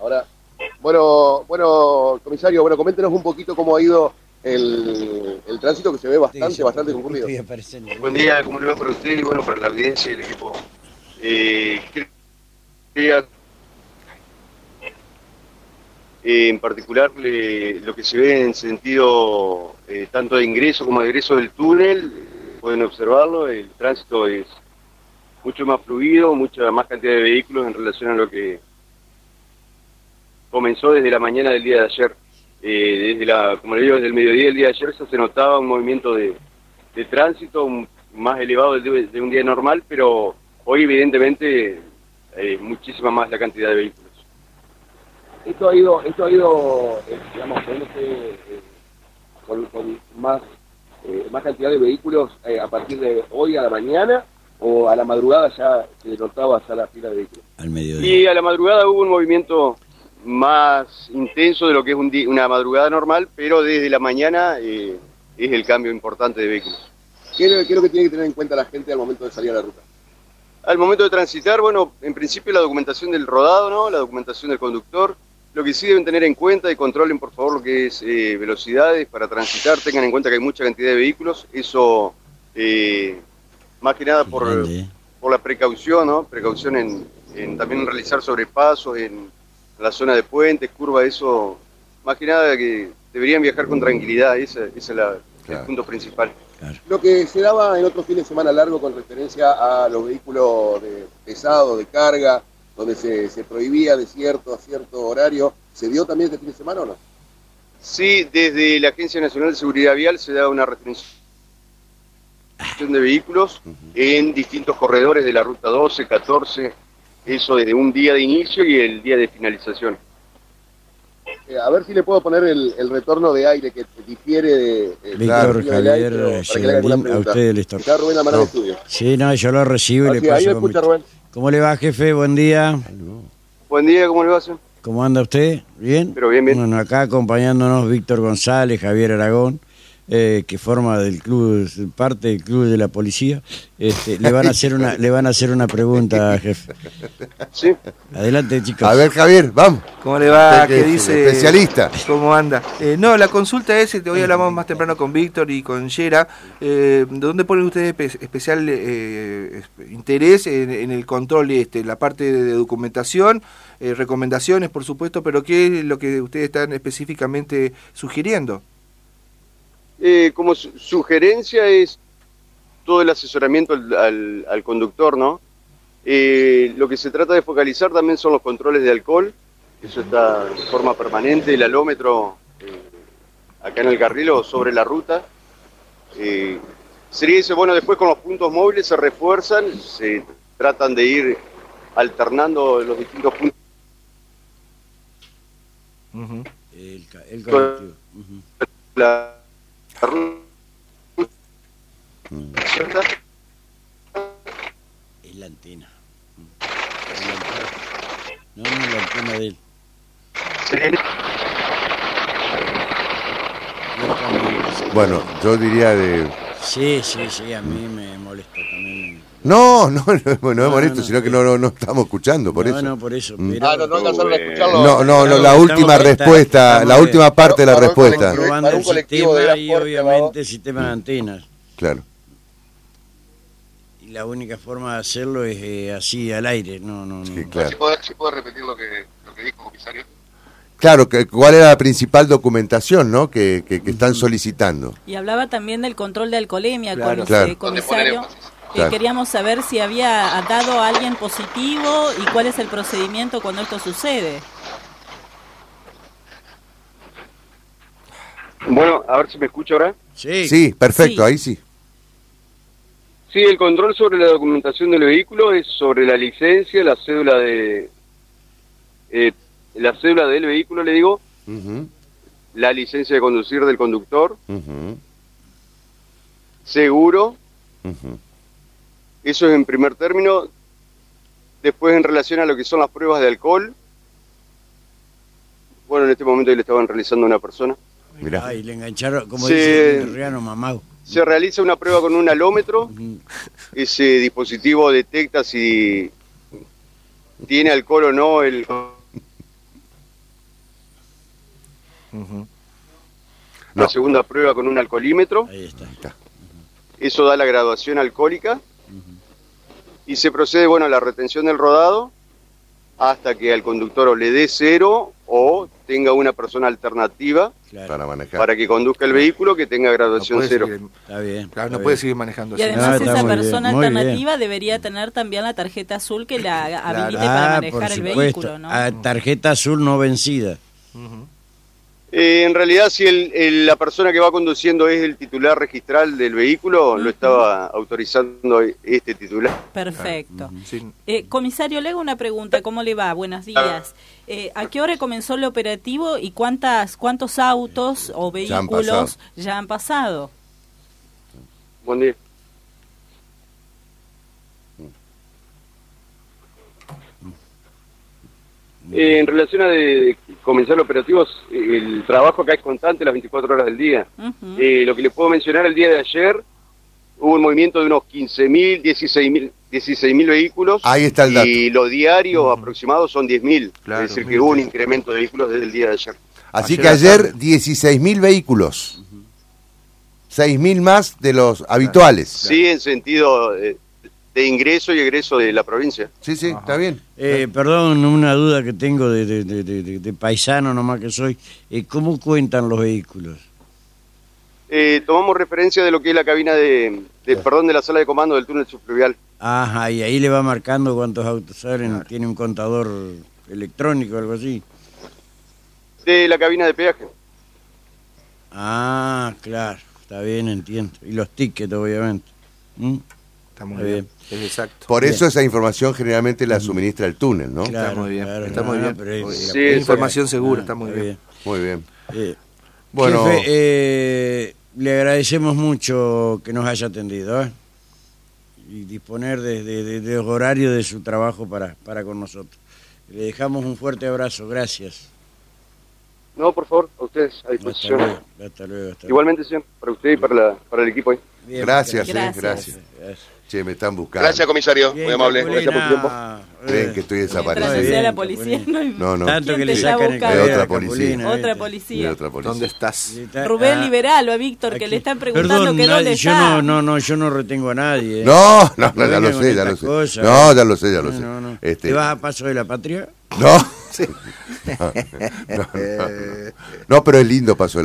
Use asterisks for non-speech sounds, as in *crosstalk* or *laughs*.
Ahora, bueno, bueno, comisario, bueno, coméntenos un poquito cómo ha ido el, el tránsito que se ve bastante, bastante concurrido. Buen día, ¿cómo le va para usted y bueno, para la audiencia y el equipo? Eh, quería, eh, en particular, le- lo que se ve en sentido eh, tanto de ingreso como de egreso del túnel, pueden observarlo, el tránsito es mucho más fluido, mucha más cantidad de vehículos en relación a lo que comenzó desde la mañana del día de ayer. Eh, desde la, como le digo, desde el mediodía del día de ayer ya se notaba un movimiento de, de tránsito un- más elevado de, de un día normal, pero hoy evidentemente eh, muchísima más la cantidad de vehículos. Esto ha ido, esto ha ido, eh, digamos, poniéndose, eh, con, con más, eh, más cantidad de vehículos eh, a partir de hoy a la mañana o a la madrugada ya se notaba ya la fila de vehículos. Al mediodía. Y a la madrugada hubo un movimiento más intenso de lo que es un di- una madrugada normal, pero desde la mañana eh, es el cambio importante de vehículos. ¿Qué, es- qué es lo que tiene que tener en cuenta la gente al momento de salir a la ruta? Al momento de transitar, bueno, en principio la documentación del rodado, ¿no? La documentación del conductor. Lo que sí deben tener en cuenta y controlen por favor lo que es eh, velocidades para transitar, tengan en cuenta que hay mucha cantidad de vehículos, eso eh, más que nada por, por la precaución, ¿no? Precaución en, en también realizar sobrepasos en la zona de puentes, curvas, eso, más que nada que deberían viajar con tranquilidad, ese, ese es la- Claro. el punto principal. Lo que se daba en otros fines de semana largo con referencia a los vehículos de pesado, de carga, donde se, se prohibía de cierto a cierto horario, ¿se dio también este fin de semana o no? Sí, desde la Agencia Nacional de Seguridad Vial se da una restricción de vehículos en distintos corredores de la ruta 12, 14, eso desde un día de inicio y el día de finalización. Eh, a ver si le puedo poner el, el retorno de aire que difiere de... eh, Víctor aire, Javier Geraldín, a usted le está. Está Rubén No. de estudio. Sí, no, yo lo recibo y le ahí paso me con escucha. Rubén. ¿Cómo le va, jefe? Buen día. Buen día, ¿cómo le va? señor? ¿Cómo anda usted? ¿Bien? Pero bien, bien. Bueno, acá acompañándonos Víctor González, Javier Aragón, eh, que forma del club, parte del club de la policía. Este, le van a hacer una, le van a hacer una pregunta, jefe. Sí, Adelante, chicos. A ver, Javier, vamos. ¿Cómo le va? ¿Qué dice? especialista. ¿Cómo anda? Eh, no, la consulta es, hoy hablamos más temprano con Víctor y con Yera, eh, ¿dónde ponen ustedes espe- especial eh, interés en, en el control este, la parte de documentación, eh, recomendaciones, por supuesto, pero qué es lo que ustedes están específicamente sugiriendo? Eh, como su- sugerencia es todo el asesoramiento al, al- al conductor, ¿no? Eh, lo que se trata de focalizar también son los controles de alcohol, eso está de forma permanente, el alómetro eh, acá en el carril o sobre la ruta. Eh, sería eso, bueno, después con los puntos móviles se refuerzan, se tratan de ir alternando los distintos puntos. Ujú. El, ca- el Es la antena. Es la antena. No, no, la antena de él. Bueno, yo diría de... Sí, sí, sí, a mí me molesta. No, no, no, no es molesto, no, sino que sí. no, no, no estamos escuchando, por no, eso. no, por eso. Mm. Pero Ah, no, no alcanzaron a escucharlo. No, no, no, la última respuesta, la última parte de la respuesta. probando el sistema y obviamente el sistema de antenas. Claro. Y la única forma de hacerlo es eh, así al aire, no, no, no. Sí, claro. puede, puede repetir lo que, lo que dijo, comisario? Claro, que, ¿cuál era la principal documentación ¿no? que, que, que están solicitando? Y hablaba también del control de alcoholemia Claro. con Claro. comisario. Que Claro. Queríamos saber si había dado a alguien positivo y cuál es el procedimiento cuando esto sucede. Bueno, a ver si me escucha ahora. Sí, Sí, perfecto, Sí. ahí sí. Sí, el control sobre la documentación del vehículo es sobre la licencia, la cédula de eh, la cédula del vehículo, le digo, la licencia de conducir del conductor, seguro, ujú. Eso es en primer término. Después, en relación a lo que son las pruebas de alcohol, bueno, en este momento le estaban realizando a una persona. Mirá. Ay, le engancharon, como Sí. dice el Riano, mamado. Se realiza una prueba con un alómetro, ese dispositivo detecta si tiene alcohol o no el. La No. segunda prueba con un alcoholímetro. Ahí está. Eso da la graduación alcohólica. Y se procede, bueno, a la retención del rodado hasta que al conductor o le dé cero o tenga una persona alternativa Claro. Para manejar. para que conduzca el vehículo que tenga graduación cero. seguir- Está bien. claro, no puede seguir manejando Y además Ah, esa persona bien. alternativa debería tener también la tarjeta azul que la habilite Ah, para por manejar el supuesto. vehículo, ¿no? Ah, tarjeta azul no vencida. Eh, en realidad, si el- el- la persona que va conduciendo es el titular registral del vehículo, lo estaba autorizando este titular. Perfecto. Eh, comisario, le hago una pregunta. ¿Cómo le va? Buenos días. Eh, ¿A qué hora comenzó el operativo y cuántas cuántos autos o Ya han vehículos pasado. ya han pasado? Buen día. Eh, en relación a de, comenzar operativos, eh, el trabajo acá es constante las 24 horas del día. Eh, lo que les puedo mencionar el día de ayer, hubo un movimiento de unos 15.000, 16.000 16.000 vehículos. Ahí está el dato. Y los diarios aproximados son 10.000. Claro, es decir, que hubo un incremento de vehículos desde el día de ayer. Así Ayer que ayer tarde. 16.000 vehículos. 6.000 más de los habituales. Sí, en sentido de, de ingreso y egreso de la provincia. Sí, sí, está bien. Eh, perdón, una duda que tengo de, de- de- de- paisano nomás que soy. Eh, ¿Cómo cuentan los vehículos? Eh, tomamos referencia de lo que es la cabina de, de- perdón, de la sala de comando del túnel subfluvial. Ajá, y ahí le va marcando cuántos autos salen. Tiene un contador electrónico o algo así. De la cabina de peaje. Ah, claro. Está bien, entiendo. Y los tickets, obviamente. ¿Mm? Está muy bien. bien. Es exacto. Por eso esa información generalmente la suministra el túnel, ¿no? Claro, está muy bien. claro, está no, muy bien. pero es- Muy Sí, información segura, Ah, está muy bien. Muy bien. Eh, Bueno, jefe, eh, le agradecemos mucho que nos haya atendido ¿eh? y disponer de, de, de- de los horarios de su trabajo para, para con nosotros. Le dejamos un fuerte abrazo, gracias. No, por favor, a ustedes a Hasta disposición. luego, hasta luego. hasta luego. Igualmente, señor, para usted y para, la, para el equipo ahí. Bien, gracias, eh, Gracias. gracias. gracias. Che, me están buscando. Gracias, comisario. Bien, Muy amable. Gracias por tu Creen eh, que estoy desaparecido. la policía, no No, no. Tanto ¿Quién que te le está sacan el cabello Otra policía. Otra ¿eh? Policía. otra policía. ¿Dónde estás? Sí, está- Rubén, ah, liberalo a Víctor, que aquí. le están preguntando Perdón, que dónde yo está. no, no, no, yo no retengo a nadie. ¿eh? No, no, No ya lo sé, ya lo sé. No, ya lo sé, ya lo No, sé. no, no. Este, ¿Te vas a paso de la patria? *laughs* No. No, no, no. No, pero es lindo paso de la